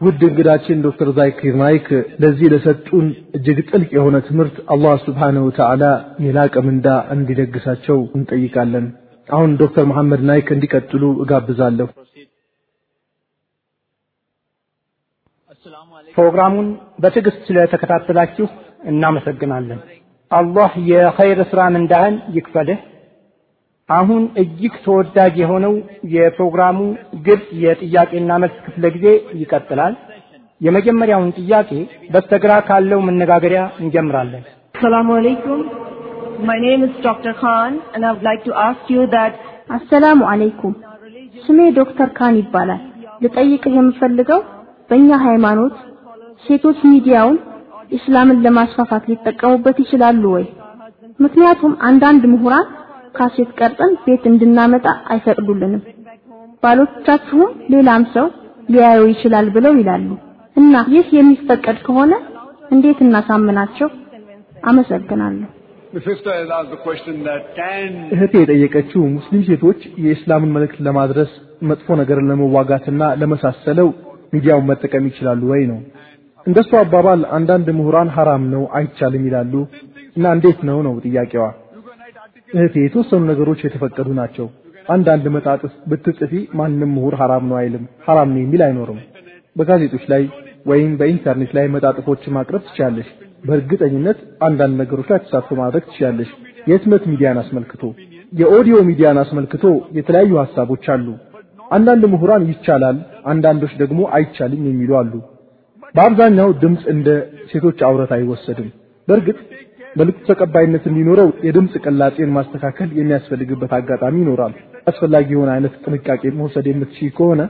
ውድ እንግዳችን ዶክተር ዛኪር ናይክ ለዚህ ለሰጡን እጅግ ጥልቅ የሆነ ትምህርት አላህ ስብሓነሁ ወተዓላ የላቀ ምንዳ እንዲደግሳቸው እንጠይቃለን። አሁን ዶክተር መሐመድ ናይክ እንዲቀጥሉ እጋብዛለሁ። ፕሮግራሙን በትዕግስት ስለተከታተላችሁ እናመሰግናለን። አላህ የኸይር ስራ ምንዳህን ይክፈልህ። አሁን እጅግ ተወዳጅ የሆነው የፕሮግራሙ ግልጽ የጥያቄና መልስ ክፍለ ጊዜ ይቀጥላል። የመጀመሪያውን ጥያቄ በስተግራ ካለው መነጋገሪያ እንጀምራለን። alaikum. My name is Dr. Khan and I would like to ask you that አሰላሙ አለይኩም ስሜ ዶክተር ካን ይባላል። ልጠይቅህ የምፈልገው በእኛ ሃይማኖት ሴቶች ሚዲያውን ኢስላምን ለማስፋፋት ሊጠቀሙበት ይችላሉ ወይ? ምክንያቱም አንዳንድ ምሁራን ካሴት ቀርጸን ቤት እንድናመጣ አይፈቅዱልንም። ባሎቻችሁም ሌላም ሰው ሊያየው ይችላል ብለው ይላሉ እና ይህ የሚፈቀድ ከሆነ እንዴት እናሳምናቸው? አመሰግናለሁ። እህቴ የጠየቀችው ሙስሊም ሴቶች የእስላምን መልእክት ለማድረስ መጥፎ ነገርን ለመዋጋትና ለመሳሰለው ሚዲያውን መጠቀም ይችላሉ ወይ ነው። እንደሱ አባባል አንዳንድ ምሁራን ሐራም ነው አይቻልም ይላሉ እና እንዴት ነው ነው ጥያቄዋ። እህቴ የተወሰኑ ነገሮች የተፈቀዱ ናቸው። አንዳንድ መጣጥፍ ብትጽፊ ማንም ምሁር ሐራም ነው አይልም። ሐራም ነው የሚል አይኖርም። በጋዜጦች ላይ ወይም በኢንተርኔት ላይ መጣጥፎች ማቅረብ ትችላለሽ። በእርግጠኝነት አንዳንድ ነገሮች ላይ ተሳትፎ ማድረግ ትችላለሽ። የህትመት ሚዲያን አስመልክቶ፣ የኦዲዮ ሚዲያን አስመልክቶ የተለያዩ ሀሳቦች አሉ። አንዳንድ ምሁራን ይቻላል፣ አንዳንዶች ደግሞ አይቻልም የሚሉ አሉ። በአብዛኛው ድምፅ እንደ ሴቶች አውረት አይወሰድም። በእርግጥ መልእክቱ ተቀባይነት እንዲኖረው የድምፅ ቅላጼን ማስተካከል የሚያስፈልግበት አጋጣሚ ይኖራል። አስፈላጊ የሆነ አይነት ጥንቃቄ መውሰድ የምትችል ከሆነ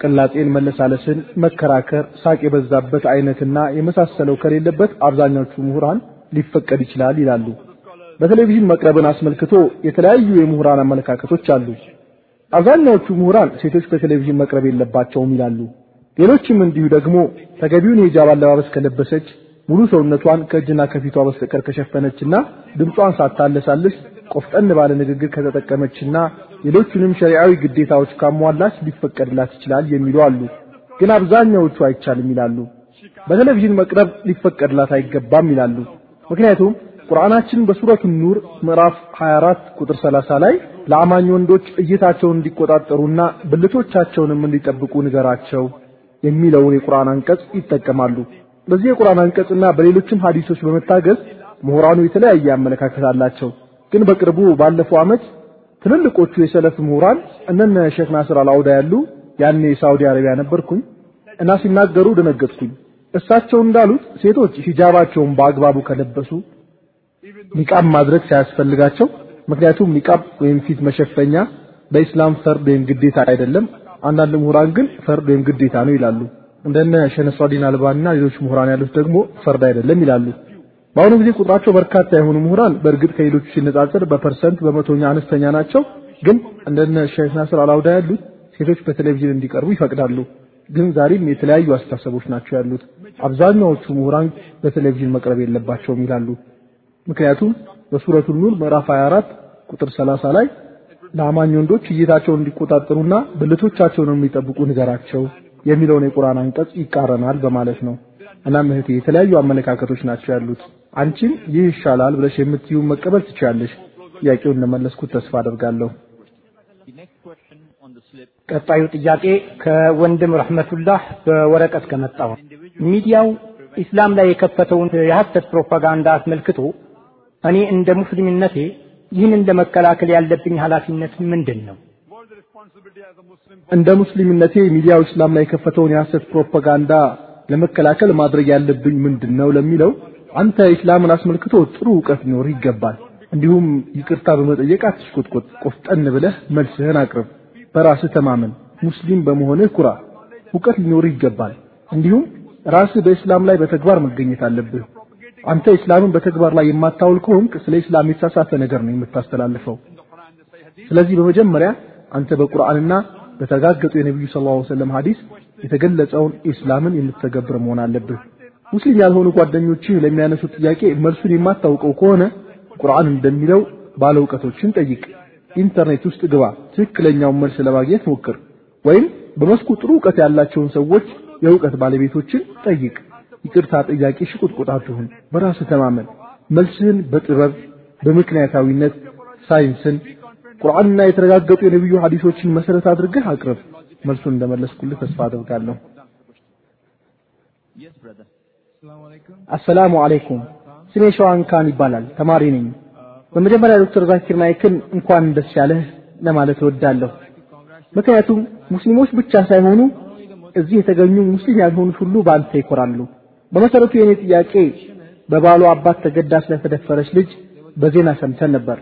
ቅላጼን፣ መለሳለስን፣ መከራከር፣ ሳቅ የበዛበት አይነትና የመሳሰለው ከሌለበት አብዛኛዎቹ ምሁራን ሊፈቀድ ይችላል ይላሉ። በቴሌቪዥን መቅረብን አስመልክቶ የተለያዩ የምሁራን አመለካከቶች አሉ። አብዛኛዎቹ ምሁራን ሴቶች በቴሌቪዥን መቅረብ የለባቸውም ይላሉ። ሌሎችም እንዲሁ ደግሞ ተገቢውን የሂጃብ አለባበስ ከለበሰች ሙሉ ሰውነቷን ከእጅና ከፊቷ በስተቀር ከሸፈነችና ድምጿን ሳታለሳልስ ቆፍጠን ባለ ንግግር ከተጠቀመችና ሌሎቹንም ሸሪዓዊ ግዴታዎች ካሟላች ሊፈቀድላት ይችላል የሚሉ አሉ። ግን አብዛኛዎቹ አይቻልም ይላሉ። በቴሌቪዥን መቅረብ ሊፈቀድላት አይገባም ይላሉ። ምክንያቱም ቁርአናችን በሱረቱ ኑር ምዕራፍ 24 ቁጥር 30 ላይ ለአማኝ ወንዶች እይታቸውን እንዲቆጣጠሩና ብልቶቻቸውንም እንዲጠብቁ ንገራቸው የሚለውን የቁርአን አንቀጽ ይጠቀማሉ። በዚህ የቁርአን አንቀጽና በሌሎችም ሐዲሶች በመታገዝ ምሁራኑ የተለያየ አመለካከት አላቸው። ግን በቅርቡ ባለፈው ዓመት ትልልቆቹ የሰለፍ ምሁራን እነነ ሼክ ናስር አልአውዳ ያሉ ያኔ ሳውዲ አረቢያ ነበርኩኝ እና ሲናገሩ ደነገጥኩኝ። እሳቸው እንዳሉት ሴቶች ሂጃባቸውን በአግባቡ ከለበሱ ኒቃብ ማድረግ ሳያስፈልጋቸው ምክንያቱም ኒቃብ ወይም ፊት መሸፈኛ በኢስላም ፈርድ ወይም ግዴታ አይደለም። አንዳንድ ምሁራን ግን ፈርድ ወይም ግዴታ ነው ይላሉ። እንደነ ሸህ ናሲሩዲን አልባኒና ሌሎች ምሁራን ያሉት ደግሞ ፈርድ አይደለም ይላሉ። በአሁኑ ጊዜ ቁጥራቸው በርካታ የሆኑ ምሁራን በእርግጥ ከሌሎቹ ሲነጻጸር በ percent በመቶኛ አነስተኛ ናቸው። ግን እንደነ ሼክ ናስር አልአውዳ ያሉት ሴቶች በቴሌቪዥን እንዲቀርቡ ይፈቅዳሉ። ግን ዛሬም የተለያዩ አስተሳሰቦች ናቸው ያሉት። አብዛኛዎቹ ምሁራን በቴሌቪዥን መቅረብ የለባቸውም ይላሉ። ምክንያቱም በሱረቱ ኑር ምዕራፍ 24 ቁጥር 30 ላይ ለአማኝ ወንዶች እይታቸውን እንዲቆጣጠሩና ብልቶቻቸውን እንዲጠብቁ ንገራቸው የሚለውን የቁርአን አንቀጽ ይቃረናል በማለት ነው። እናም እህቴ የተለያዩ አመለካከቶች ናቸው ያሉት። አንቺም ይህ ይሻላል ብለሽ የምትይውን መቀበል ትችያለሽ። ጥያቄውን እንደመለስኩት ተስፋ አደርጋለሁ። ቀጣዩ ጥያቄ ከወንድም ረህመቱላህ በወረቀት ከመጣው ሚዲያው ኢስላም ላይ የከፈተውን የሐሰት ፕሮፓጋንዳ አስመልክቶ እኔ እንደ ሙስሊምነቴ ይህንን ለመከላከል ያለብኝ ኃላፊነት ምንድን ነው? እንደ ሙስሊምነቴ ሚዲያው እስላም ላይ የከፈተውን የሐሰት ፕሮፓጋንዳ ለመከላከል ማድረግ ያለብኝ ምንድን ነው ለሚለው አንተ እስላምን አስመልክቶ ጥሩ እውቀት ሊኖር ይገባል። እንዲሁም ይቅርታ በመጠየቅ አትሽቆጥቆጥ። ቆፍጠን ብለህ መልስህን አቅርብ። በራስህ ተማመን። ሙስሊም በመሆንህ ኩራ። እውቀት ሊኖር ይገባል። እንዲሁም ራስህ በእስላም ላይ በተግባር መገኘት አለብህ። አንተ እስላምን በተግባር ላይ የማታውል ከሆንክ ስለ እስላም የተሳሳተ ነገር ነው የምታስተላልፈው። ስለዚህ በመጀመሪያ አንተ በቁርአንና በተረጋገጡ የነቢዩ ሰለላሁ ዐለይሂ ወሰለም ሐዲስ የተገለጸውን ኢስላምን የምትተገብር መሆን አለብህ። ሙስሊም ያልሆኑ ጓደኞችህ ለሚያነሱት ጥያቄ መልሱን የማታውቀው ከሆነ ቁርአን እንደሚለው ባለ እውቀቶችን ጠይቅ። ኢንተርኔት ውስጥ ግባ፣ ትክክለኛውን መልስ ለማግኘት ሞክር። ወይም በመስኩ ጥሩ እውቀት ያላቸውን ሰዎች የእውቀት ባለቤቶችን ጠይቅ። ይቅርታ ጠያቂ ሽቁጥቁጥ አትሁን። በራስህ ተማመን። መልስህን በጥበብ በምክንያታዊነት ሳይንስን ቁርአንና የተረጋገጡ የነቢዩ ሐዲሶችን መሰረት አድርገህ አቅርብ። መልሱን እንደመለስኩልህ ተስፋ አድርጋለሁ። አሰላሙ አለይኩም። ስሜ ሸዋን ካን ይባላል። ተማሪ ነኝ። በመጀመሪያ ዶክተር ዛኪር ናይክን እንኳን ደስ ያለህ ለማለት እወዳለሁ። ምክንያቱም ሙስሊሞች ብቻ ሳይሆኑ እዚህ የተገኙ ሙስሊም ያልሆኑት ሁሉ በአንተ ይኮራሉ። በመሰረቱ የኔ ጥያቄ በባሏ አባት ተገዳ ስለተደፈረች ልጅ በዜና ሰምተን ነበር።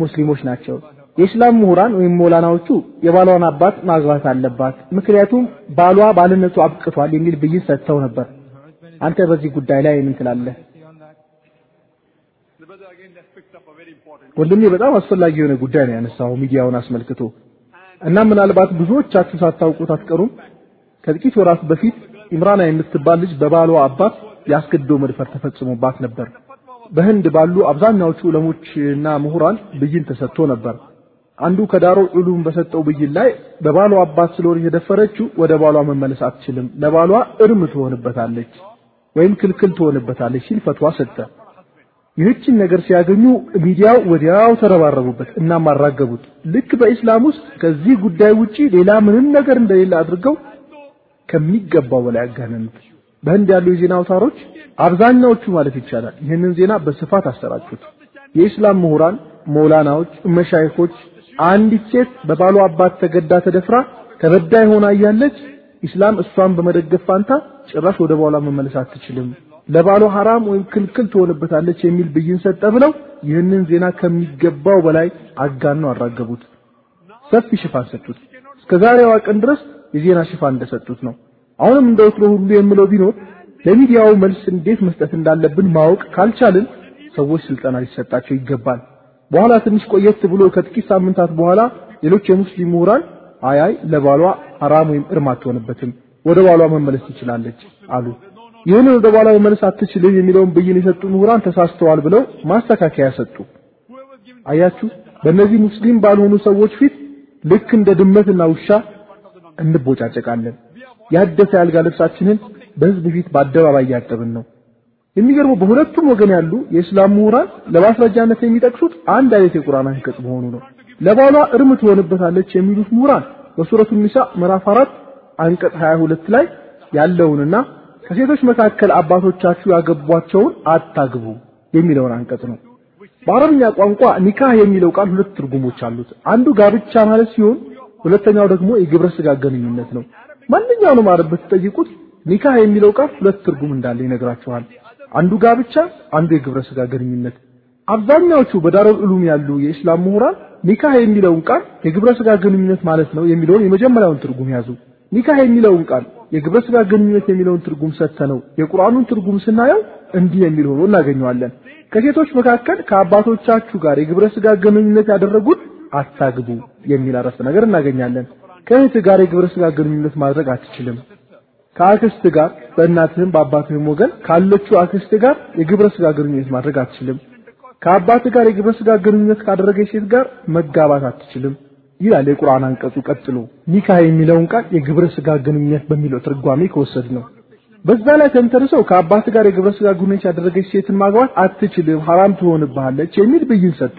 ሙስሊሞች ናቸው። የእስላም ምሁራን ወይም ሞላናዎቹ የባሏን አባት ማግባት አለባት፣ ምክንያቱም ባሏ ባልነቱ አብቅቷል የሚል ብይን ሰጥተው ነበር። አንተ በዚህ ጉዳይ ላይ ምን ትላለህ? ወንድሜ በጣም አስፈላጊ የሆነ ጉዳይ ነው ያነሳው ሚዲያውን አስመልክቶ እና ምናልባት ብዙዎቻችሁ ሳታውቁት አትቀሩም። ከጥቂት ወራት በፊት ኢምራና የምትባል ልጅ በባሏ አባት ያስገድዶ መድፈር ተፈጽሞባት ነበር። በህንድ ባሉ አብዛኛዎቹ ዑለሞችና ምሁራን ብይን ተሰጥቶ ነበር። አንዱ ከዳሮ ዑሉም በሰጠው ብይን ላይ በባሏ አባት ስለሆነ የደፈረችው ወደ ባሏ መመለስ አትችልም፣ ለባሏ እርም ትሆንበታለች ወይም ክልክል ትሆንበታለች ሲል ፈትዋ ሰጠ። ይህችን ነገር ሲያገኙ ሚዲያው ወዲያው ተረባረቡበት እና ማራገቡት። ልክ በኢስላም ውስጥ ከዚህ ጉዳይ ውጪ ሌላ ምንም ነገር እንደሌለ አድርገው ከሚገባው በላይ አጋነኑት። በህንድ ያሉ የዜና አውታሮች አብዛኛዎቹ ማለት ይቻላል ይህንን ዜና በስፋት አሰራጩት። የኢስላም ምሁራን፣ መውላናዎች፣ መሻይኾች አንዲት ሴት በባሏ አባት ተገዳ ተደፍራ ተበዳይ ሆና እያለች ኢስላም እሷን በመደገፍ ፋንታ ጭራሽ ወደ ባሏ መመለስ አትችልም፣ ለባሏ ሐራም ወይም ክልክል ትሆንበታለች የሚል ብይን ሰጠ ብለው ይህንን ዜና ከሚገባው በላይ አጋነው አራገቡት። ሰፊ ሽፋን ሰጡት። እስከ ዛሬዋ ቀን ድረስ የዜና ሽፋን እንደሰጡት ነው። አሁንም እንደ ወትሮ ሁሉ የምለው ቢኖር ለሚዲያው መልስ እንዴት መስጠት እንዳለብን ማወቅ ካልቻልን ሰዎች ስልጠና ሊሰጣቸው ይገባል። በኋላ ትንሽ ቆየት ብሎ ከጥቂት ሳምንታት በኋላ ሌሎች የሙስሊም ምሁራን አይ ለባሏ ሐራም ወይም እርም አትሆንበትም፣ ወደ ባሏ መመለስ ትችላለች አሉ። ይህንን ወደ ባሏ መመለስ አትችልም የሚለውን ብይን የሰጡ ምሁራን ተሳስተዋል ብለው ማስተካከያ ሰጡ። አያችሁ፣ በእነዚህ ሙስሊም ባልሆኑ ሰዎች ፊት ልክ እንደ ድመትና ውሻ እንቦጫጨቃለን። ያደፈ ያልጋ ልብሳችንን በህዝብ ፊት በአደባባይ እያጠብን ነው። የሚገርመው በሁለቱም ወገን ያሉ የእስላም ምሁራን ለማስረጃነት የሚጠቅሱት አንድ አይነት የቁርአን አንቀጽ መሆኑ ነው። ለባሏ እርም ትሆንበታለች የሚሉት ምሁራን በሱረቱ ኒሳ ምዕራፍ 4 አንቀጽ 22 ላይ ያለውንና ከሴቶች መካከል አባቶቻችሁ ያገቧቸውን አታግቡ የሚለውን አንቀጽ ነው። በአረብኛ ቋንቋ ኒካህ የሚለው ቃል ሁለት ትርጉሞች አሉት። አንዱ ጋብቻ ማለት ሲሆን ሁለተኛው ደግሞ የግብረ ስጋ ግንኙነት ነው። ማንኛውንም አረብ ብትጠይቁት ኒካህ የሚለው ቃል ሁለት ትርጉም እንዳለ ይነግራችኋል። አንዱ ጋብቻ፣ አንዱ የግብረ ስጋ ግንኙነት። አብዛኛዎቹ በዳሩል ዑሉም ያሉ የእስላም ምሁራን ኒካህ የሚለውን ቃል የግብረ ስጋ ግንኙነት ማለት ነው የሚለውን የመጀመሪያውን ትርጉም ያዙ። ኒካህ የሚለውን ቃል የግብረ ስጋ ግንኙነት የሚለውን ትርጉም ሰጥተነው የቁርአኑን ትርጉም ስናየው እንዲህ የሚል ሆኖ እናገኘዋለን። ከሴቶች መካከል ከአባቶቻችሁ ጋር የግብረ ስጋ ግንኙነት ያደረጉት አታግቡ የሚል አረፍተ ነገር እናገኛለን። ከእህት ጋር የግብረ ስጋ ግንኙነት ማድረግ አትችልም። ከአክስት ጋር በእናትህም በአባትህም ወገን ካለችው አክስት ጋር የግብረ ስጋ ግንኙነት ማድረግ አትችልም። ከአባት ጋር የግብረ ስጋ ግንኙነት ካደረገች ሴት ጋር መጋባት አትችልም ይላል የቁርአን አንቀጹ ቀጥሎ። ኒካህ የሚለውን ቃል የግብረ ስጋ ግንኙነት በሚለው ትርጓሜ ከወሰድነው። በዛ ላይ ተንተርሰው ከአባት ጋር የግብረ ስጋ ግንኙነት ያደረገች ሴትን ማግባት አትችልም፣ ሐራም ትሆንብሃለች የሚል ብይን ሰጡ።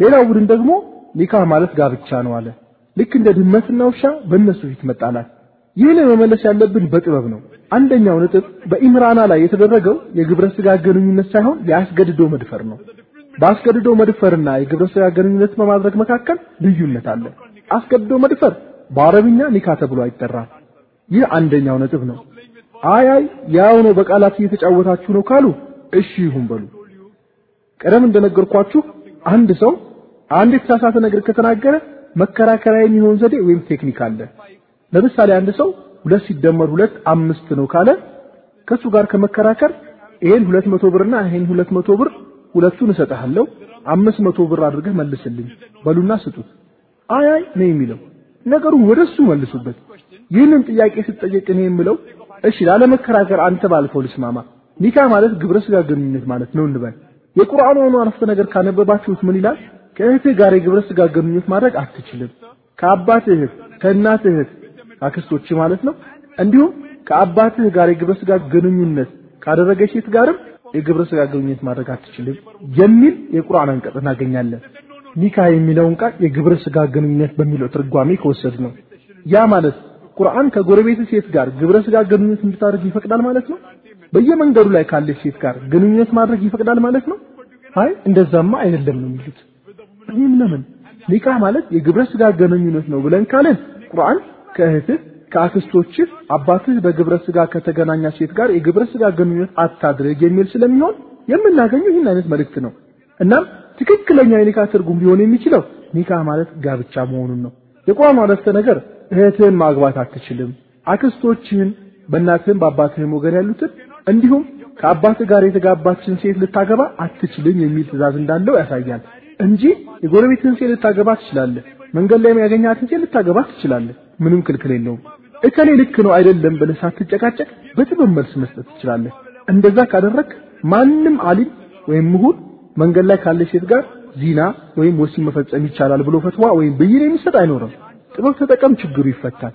ሌላው ቡድን ደግሞ ኒካህ ማለት ጋብቻ ነው አለ። ልክ እንደ ድመትና ውሻ በእነሱ ፊት መጣላት። ይህን መመለስ ያለብን በጥበብ ነው። አንደኛው ነጥብ በኢምራና ላይ የተደረገው የግብረ ስጋ ግንኙነት ሳይሆን የአስገድዶ መድፈር ነው። በአስገድዶ መድፈርና የግብረ ስጋ ግንኙነት በማድረግ መካከል ልዩነት አለ። አስገድዶ መድፈር በአረብኛ ኒካ ተብሎ አይጠራም። ይህ አንደኛው ነጥብ ነው። አይ አይ ያው ነው በቃላት እየተጫወታችሁ ነው ካሉ እሺ ይሁን በሉ። ቀደም እንደነገርኳችሁ አንድ ሰው አንድ የተሳሳተ ነገር ከተናገረ መከራከሪያ የሚሆን ዘዴ ወይም ቴክኒክ አለ። ለምሳሌ አንድ ሰው ሁለት ሲደመር ሁለት አምስት ነው ካለ ከሱ ጋር ከመከራከር ይሄን ሁለት መቶ ብርና ይሄን ሁለት መቶ ብር ሁለቱን እሰጥሃለሁ አምስት መቶ ብር አድርገህ መልስልኝ በሉና ስጡት። አይ አይ ነው የሚለው ነገሩን ወደሱ መልሱበት። ይህንን ጥያቄ ስትጠየቅ እኔ የምለው እሺ ላለመከራከር አንተ ባልከው ልስማማ። ኒካ ማለት ግብረ ስጋ ግንኙነት ማለት ነው እንበል። የቁርአኑ ሆኖ አረፍተ ነገር ካነበባችሁት ምን ይላል? ከእህትህ ጋር የግብረ ስጋ ግንኙነት ማድረግ አትችልም። ከአባትህ ከእናትህ አክስቶች ማለት ነው። እንዲሁም ከአባትህ ጋር የግብረ ስጋ ግንኙነት ካደረገች ሴት ጋርም የግብረ ስጋ ግንኙነት ማድረግ አትችልም የሚል የቁርአን አንቀጽ እናገኛለን። ኒካ የሚለውን ቃል የግብረ ስጋ ግንኙነት በሚለው ትርጓሜ ከወሰድ ነው። ያ ማለት ቁርአን ከጎረቤት ሴት ጋር ግብረ ስጋ ግንኙነት እንድታደርግ ይፈቅዳል ማለት ነው። በየመንገዱ ላይ ካለች ሴት ጋር ግንኙነት ማድረግ ይፈቅዳል ማለት ነው። አይ እንደዛማ አይደለም ነው የሚሉት። ይህም ለምን ኒካህ ማለት የግብረ ስጋ ግንኙነት ነው ብለን ካለን ቁርአን ከእህትህ ከአክስቶችህ አባትህ በግብረ ስጋ ከተገናኛ ሴት ጋር የግብረ ስጋ ግንኙነት አታድርግ የሚል ስለሚሆን የምናገኘው ይህን አይነት መልእክት ነው። እናም ትክክለኛ የኒካ ትርጉም ሊሆን የሚችለው ኒካህ ማለት ጋብቻ መሆኑን ነው። የቁርአን አረፍተ ነገር እህትህን ማግባት አትችልም፣ አክስቶችህን በእናትህም በአባትህም ወገን ያሉትን እንዲሁም ከአባትህ ጋር የተጋባችን ሴት ልታገባ አትችልም የሚል ትእዛዝ እንዳለው ያሳያል እንጂ የጎረቤትህን ሴት ልታገባ ትችላለህ፣ መንገድ ላይ ያገኛትን ሴት ልታገባ ትችላለህ። ምንም ክልክል የለውም። እከሌ ልክ ነው አይደለም ብለህ ሳትጨቃጨቅ በጥበብ መልስ መስጠት ትችላለህ። እንደዛ ካደረግ ማንም አሊም ወይም ምሁር መንገድ ላይ ካለች ሴት ጋር ዚና ወይም ወሲብ መፈጸም ይቻላል ብሎ ፈትዋ ወይም ብይን የሚሰጥ አይኖርም። ጥበብ ተጠቀም፣ ችግሩ ይፈታል።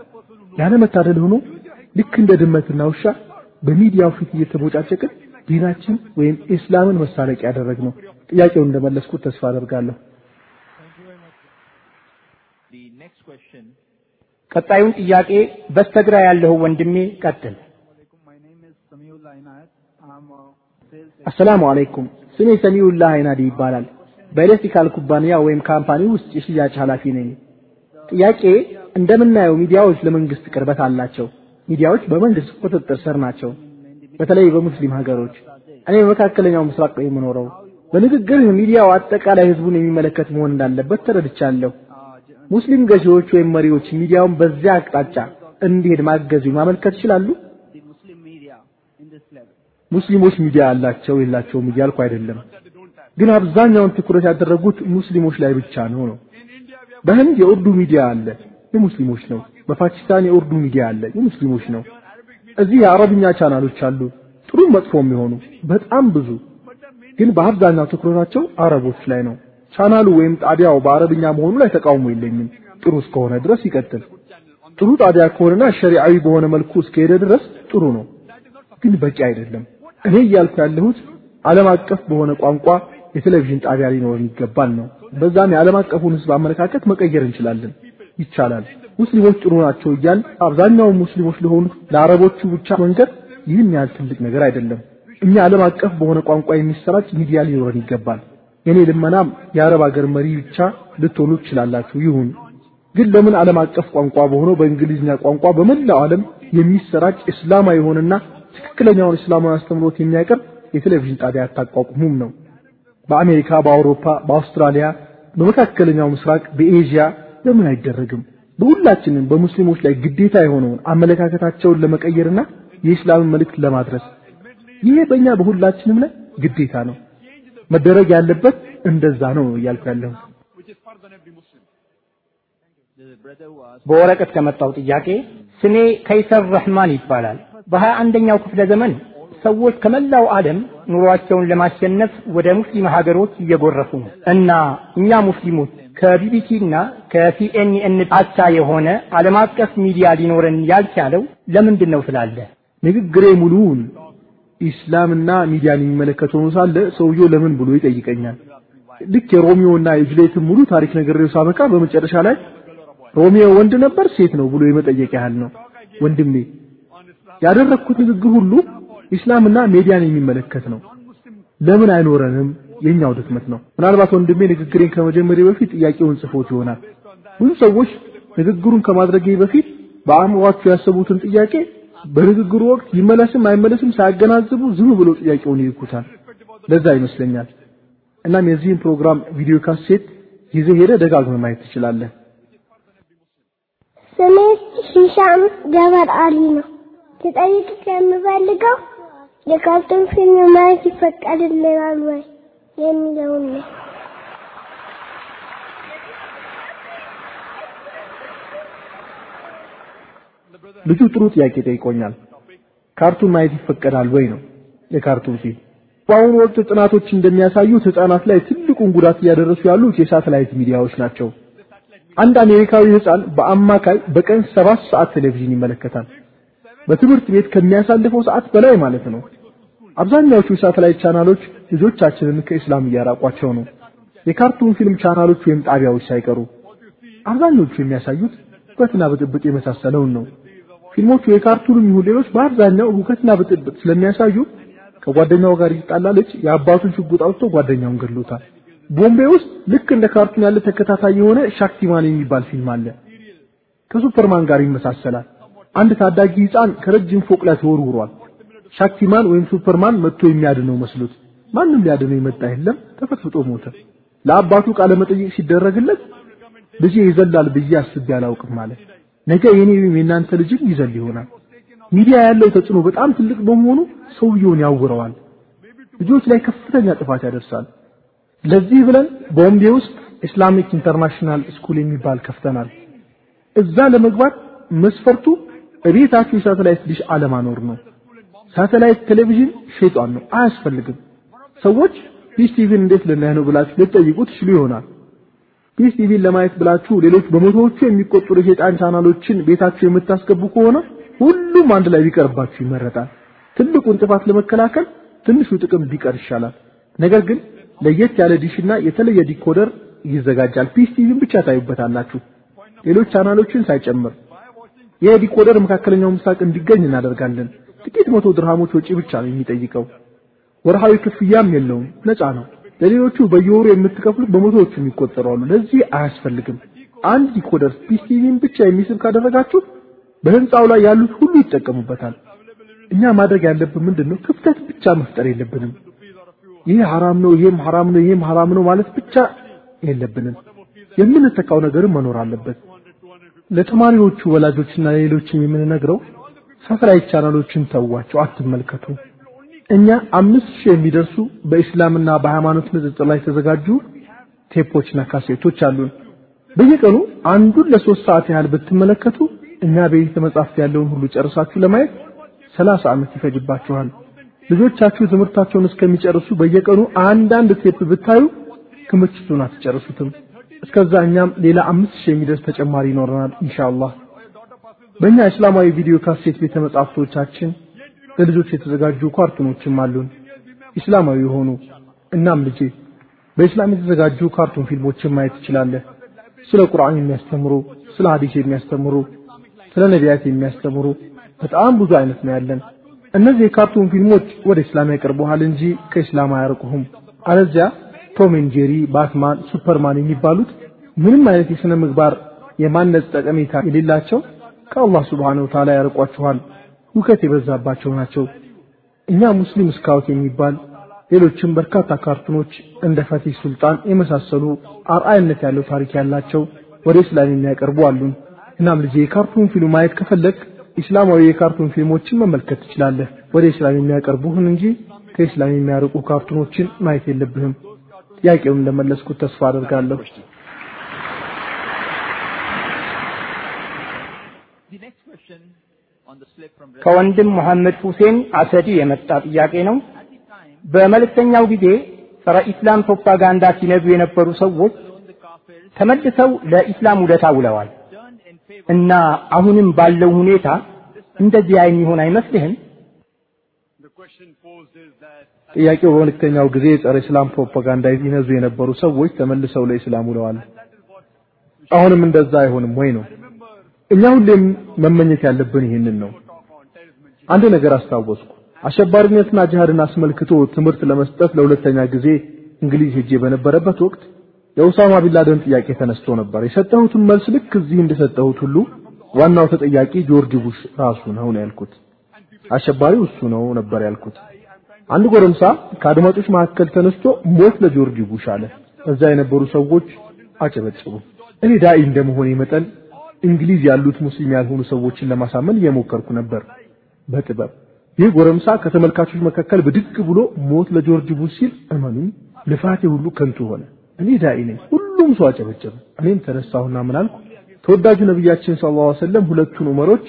ያለ መታደል ሆኖ ልክ እንደ ድመትና ውሻ በሚዲያው ፊት እየተቦጫጨቅን ዲናችን ወይም ኢስላምን መሳለቂያ ያደረግነው። ጥያቄውን እንደመለስኩት ተስፋ አደርጋለሁ። ቀጣዩን ጥያቄ በስተግራ ያለው ወንድሜ ቀጥል። አሰላሙ አለይኩም። ስሜ ሰሚኡላህ አይናዲ ይባላል። በኤሌክትሪካል ኩባንያ ወይም company ውስጥ የሽያጭ ኃላፊ ነኝ። ጥያቄ እንደምናየው ሚዲያዎች ለመንግስት ቅርበት አላቸው። ሚዲያዎች በመንግስት ቁጥጥር ስር ናቸው፣ በተለይ በሙስሊም ሀገሮች። እኔ በመካከለኛው ምስራቅ የምኖረው። በንግግር ሚዲያው አጠቃላይ ህዝቡን የሚመለከት መሆን እንዳለበት ተረድቻለሁ። ሙስሊም ገዢዎች ወይም መሪዎች ሚዲያውን በዚያ አቅጣጫ እንዲሄድ ማገዙ ማመልከት ይችላሉ። ሙስሊሞች ሚዲያ አላቸው የላቸውም እያልኩ አይደለም፣ ግን አብዛኛውን ትኩረት ያደረጉት ሙስሊሞች ላይ ብቻ ነው ነው። በህንድ የኡርዱ ሚዲያ አለ፣ የሙስሊሞች ነው። በፓኪስታን የኡርዱ ሚዲያ አለ፣ የሙስሊሞች ነው። እዚህ የአረብኛ ቻናሎች አሉ፣ ጥሩ መጥፎ የሚሆኑ በጣም ብዙ፣ ግን በአብዛኛው ትኩረታቸው አረቦች ላይ ነው። ቻናሉ ወይም ጣቢያው በአረብኛ መሆኑ ላይ ተቃውሞ የለኝም። ጥሩ እስከሆነ ድረስ ይቀጥል። ጥሩ ጣቢያ ከሆነና ሸሪዓዊ በሆነ መልኩ እስከሄደ ድረስ ጥሩ ነው፣ ግን በቂ አይደለም። እኔ እያልኩ ያለሁት ዓለም አቀፍ በሆነ ቋንቋ የቴሌቪዥን ጣቢያ ሊኖረን ይገባል ነው። በዛም የዓለም አቀፉን ህዝብ አመለካከት መቀየር እንችላለን፣ ይቻላል። ሙስሊሞች ጥሩ ናቸው እያል አብዛኛው ሙስሊሞች ለሆኑት ለአረቦቹ ብቻ መንገድ ይህን ያህል ትልቅ ነገር አይደለም። እኛ ዓለም አቀፍ በሆነ ቋንቋ የሚሰራጭ ሚዲያ ሊኖረን ይገባል። የኔ ልመናም የአረብ ሀገር መሪ ብቻ ልትሆኑ ትችላላችሁ፣ ይሁን። ግን ለምን ዓለም አቀፍ ቋንቋ በሆነው በእንግሊዝኛ ቋንቋ በመላው ዓለም የሚሰራጭ እስላማዊ የሆነና ትክክለኛውን እስላማዊ አስተምሮት የሚያቀርብ የቴሌቪዥን ጣቢያ አታቋቁሙም ነው። በአሜሪካ፣ በአውሮፓ፣ በአውስትራሊያ፣ በመካከለኛው ምስራቅ፣ በኤዥያ ለምን አይደረግም? በሁላችንም በሙስሊሞች ላይ ግዴታ የሆነውን አመለካከታቸውን ለመቀየርና የኢስላምን መልእክት ለማድረስ ይሄ በእኛ በሁላችንም ላይ ግዴታ ነው። መደረግ ያለበት እንደዛ ነው እያልኩ ያለሁት። በወረቀት ከመጣው ጥያቄ ስሜ ከይሰር ረህማን ይባላል። በሀያ አንደኛው ክፍለ ዘመን ሰዎች ከመላው ዓለም ኑሯቸውን ለማሸነፍ ወደ ሙስሊም ሀገሮች እየጎረፉ ነው እና እኛ ሙስሊሞች ከቢቢሲ እና ከሲኤንኤን አቻ የሆነ ዓለም አቀፍ ሚዲያ ሊኖረን ያልቻለው ለምንድን ነው ትላለህ? ንግግሬ ሙሉውን ኢስላምና ሚዲያን የሚመለከት ሆኖ ሳለ ሰውየው ለምን ብሎ ይጠይቀኛል። ልክ የሮሚዮና የጁሌትን ሙሉ ታሪክ ነግሬው ሳበቃ በመጨረሻ ላይ ሮሚዮ ወንድ ነበር ሴት ነው ብሎ የመጠየቅ ያህል ነው። ወንድሜ ያደረግኩት ንግግር ሁሉ ኢስላምና ሚዲያን የሚመለከት ነው። ለምን አይኖረንም? የኛው ድክመት ነው። ምናልባት ወንድሜ ንግግሬን ከመጀመሪያ በፊት ጥያቄውን ጽፎት ይሆናል። ብዙ ሰዎች ንግግሩን ከማድረጌ በፊት በአእምሯቸው ያሰቡትን ጥያቄ በንግግሩ ወቅት ይመለስም አይመለስም ሳያገናዝቡ ዝም ብሎ ጥያቄውን ይልኩታል። ለዛ ይመስለኛል። እናም የዚህን ፕሮግራም ቪዲዮ ካሴት ጊዜ ሄደ ደጋግመ ማየት ትችላለህ። ስሜ ሂሻም ጀበር አሊ ነው። ልጠይቅ የምፈልገው የካርቱን ፊልም ማየት ይፈቀድልናል ወይ የሚለውን ነው። ልጁ ጥሩ ጥያቄ ጠይቆኛል። ካርቱን ማየት ይፈቀዳል ወይ ነው የካርቱን ፊልም። በአሁኑ ወቅት ጥናቶች እንደሚያሳዩት ህፃናት ላይ ትልቁን ጉዳት እያደረሱ ያሉት የሳተላይት ሚዲያዎች ናቸው። አንድ አሜሪካዊ ህፃን በአማካይ በቀን ሰባት ሰዓት ቴሌቪዥን ይመለከታል። በትምህርት ቤት ከሚያሳልፈው ሰዓት በላይ ማለት ነው። አብዛኛዎቹ ሳተላይት ቻናሎች ልጆቻችንን ከኢስላም እያራቋቸው ነው። የካርቱን ፊልም ቻናሎች ወይም ጣቢያዎች ሳይቀሩ አብዛኞቹ የሚያሳዩት ሁከትና ብጥብጥ የመሳሰለውን ነው። ፊልሞቹ የካርቱንም ይሁን ሌሎች በአብዛኛው ሁከትና ብጥብጥ ስለሚያሳዩ ከጓደኛው ጋር ይጣላ ልጅ የአባቱን ሽጉጥ አውጥቶ ጓደኛውን ገድሎታል። ቦምቤ ውስጥ ልክ እንደ ካርቱን ያለ ተከታታይ የሆነ ሻክቲማን የሚባል ፊልም አለ። ከሱፐርማን ጋር ይመሳሰላል። አንድ ታዳጊ ህፃን ከረጅም ፎቅ ላይ ተወርውሯል። ሻክቲማን ወይም ሱፐርማን መጥቶ የሚያድነው መስሎት ማንም ሊያድነው የመጣ የለም፣ ተፈትፍጦ ሞተ። ለአባቱ ቃለ መጠይቅ ሲደረግለት ልጄ ይዘላል ብዬ አስቤ አላውቅም ማለት ነገ የኔ ወይም የእናንተ ልጅም ይዘል ይሆናል። ሚዲያ ያለው ተጽዕኖ በጣም ትልቅ በመሆኑ ሰውየውን ያውረዋል፣ ልጆች ላይ ከፍተኛ ጥፋት ያደርሳል። ለዚህ ብለን ቦምቤ ውስጥ Islamic International School የሚባል ከፍተናል። እዛ ለመግባት መስፈርቱ እቤታችሁ የሳተላይት ዲሽ አለማኖር ነው። ሳተላይት ቴሌቪዥን ሸይጣን ነው፣ አያስፈልግም። ሰዎች ፒስ ቲቪን እንዴት ልናይ ነው ብላችሁ ልትጠይቁ ትችሉ ይሆናል። ፒስ ቲቪን ለማየት ብላችሁ ሌሎች በመቶዎቹ የሚቆጠሩ የሸይጣን ቻናሎችን ቤታችሁ የምታስገቡ ከሆነ ሁሉም አንድ ላይ ቢቀርባችሁ ይመረጣል። ትልቁን ጥፋት ለመከላከል ትንሹ ጥቅም ቢቀር ይሻላል። ነገር ግን ለየት ያለ ዲሽና የተለየ ዲኮደር ይዘጋጃል። ፒስ ቲቪን ብቻ ታዩበታላችሁ፣ ሌሎች ቻናሎችን ሳይጨምር። ይህ ዲኮደር መካከለኛው ምስራቅ እንዲገኝ እናደርጋለን። ጥቂት መቶ ድርሃሞች ወጪ ብቻ ነው የሚጠይቀው። ወርሃዊ ክፍያም የለውም፣ ነፃ ነው። ለሌሎቹ በየወሩ የምትከፍሉት በመቶዎቹ የሚቆጠሩ አሉ። ለዚህ አያስፈልግም። አንድ ዲኮደር ቲቪን ብቻ የሚስብ ካደረጋችሁ በህንፃው ላይ ያሉት ሁሉ ይጠቀሙበታል። እኛ ማድረግ ያለብን ምንድነው? ክፍተት ብቻ መፍጠር የለብንም። ይሄ ሐራም ነው፣ ይሄም ሐራም ነው፣ ይሄም ሐራም ነው ማለት ብቻ የለብንም። የምንተካው ነገርም መኖር አለበት። ለተማሪዎቹ ወላጆችና ሌሎችም የምንነግረው ሳተላይት ቻናሎችን ተዋቸው፣ አትመልከቱ። እኛ አምስት ሺህ የሚደርሱ በእስላምና በሃይማኖት ንጽጽር ላይ የተዘጋጁ ቴፖችና ካሴቶች አሉን። በየቀኑ አንዱን ለሶስት ሰዓት ያህል ብትመለከቱ እኛ ቤተ መጻሕፍት ያለውን ሁሉ ጨርሳችሁ ለማየት ሰላሳ ዓመት ይፈጅባችኋል። ልጆቻችሁ ትምህርታቸውን እስከሚጨርሱ በየቀኑ አንዳንድ ቴፕ ብታዩ ክምችቱን አትጨርሱትም። እስከዛ እኛም ሌላ አምስት ሺህ የሚደርስ ተጨማሪ ይኖረናል ኢንሻአላህ። በእኛ እስላማዊ ቪዲዮ ካሴት ቤተ መጻሕፍቶቻችን ለልጆች የተዘጋጁ ካርቱኖችም አሉን እስላማዊ የሆኑ እናም ልጄ በእስላም የተዘጋጁ ካርቱን ፊልሞችን ማየት ትችላለህ። ስለ ቁርአን የሚያስተምሩ፣ ስለ ሐዲስ የሚያስተምሩ፣ ስለ ነቢያት የሚያስተምሩ በጣም ብዙ አይነት ነው ያለን። እነዚህ የካርቱን ፊልሞች ወደ እስላም ያቀርቡሃል እንጂ ከእስላም አያርቁህም። አለዚያ ቶም and ባትማን፣ ሱፐርማን የሚባሉት ምንም አይነት የሥነ ምግባር የማነጽ ጠቀሜታ የሌላቸው ከአላህ ሱብሓነሁ ወተዓላ ያርቋችኋል። ሁከት የበዛባቸው ናቸው። እኛ ሙስሊም ስካውት የሚባል ሌሎችም በርካታ ካርቱኖች እንደ ፈቲህ ሱልጣን የመሳሰሉ አርአያነት ያለው ታሪክ ያላቸው ወደ እስላም የሚያቀርቡ አሉን። እናም ልጄ የካርቱን ፊልም ማየት ከፈለግ ኢስላማዊ የካርቱን ፊልሞችን መመልከት ትችላለህ። ወደ እስላም የሚያቀርቡህን እንጂ ከእስላም የሚያርቁ ካርቱኖችን ማየት የለብህም። ጥያቄውን እንደመለስኩት ተስፋ አደርጋለሁ። ከወንድም መሐመድ ሁሴን አሰዲ የመጣ ጥያቄ ነው። በመልእክተኛው ጊዜ ጸረ ኢስላም ፕሮፓጋንዳ ሲነዙ የነበሩ ሰዎች ተመልሰው ለኢስላም ውለታ ውለዋል እና አሁንም ባለው ሁኔታ እንደዚያ የሚሆን አይመስልህም? ጥያቄው በመልእክተኛው ጊዜ ጸረ እስላም ፕሮፓጋንዳ ይነዙ የነበሩ ሰዎች ተመልሰው ለኢስላም ውለዋል። አሁንም እንደዛ አይሆንም ወይ ነው። እኛ ሁሌም መመኘት ያለብን ይህንን ነው። አንድ ነገር አስታወስኩ። አሸባሪነትና ጂሃድን አስመልክቶ ትምህርት ለመስጠት ለሁለተኛ ጊዜ እንግሊዝ ሄጄ በነበረበት ወቅት የኡሳማ ቢንላደን ጥያቄ ተነስቶ ነበር። የሰጠሁትን መልስ ልክ እዚህ እንደሰጠሁት ሁሉ ዋናው ተጠያቂ ጆርጅ ቡሽ ራሱ ነው ነው ያልኩት። አሸባሪው እሱ ነው ነበር ያልኩት። አንድ ጎረምሳ ከአድማጮች መካከል ተነስቶ ሞት ለጆርጅ ቡሽ አለ። እዛ የነበሩ ሰዎች አጨበጨቡ። እኔ ዳኢ እንደመሆኔ መጠን እንግሊዝ ያሉት ሙስሊም ያልሆኑ ሰዎችን ለማሳመን እየሞከርኩ ነበር በጥበብ። ይህ ጎረምሳ ከተመልካቾች መካከል ብድግ ብሎ ሞት ለጆርጅ ቡሽ ሲል እመኑኝ ልፋቴ ሁሉ ከንቱ ሆነ። እኔ ዳኢ ነኝ። ሁሉም ሰው አጨበጨበ። እኔም ተነሳሁና ምን? ተወዳጁ ነቢያችን ሰለላሁ ዐለይሂ ወሰለም ሁለቱን ዑመሮች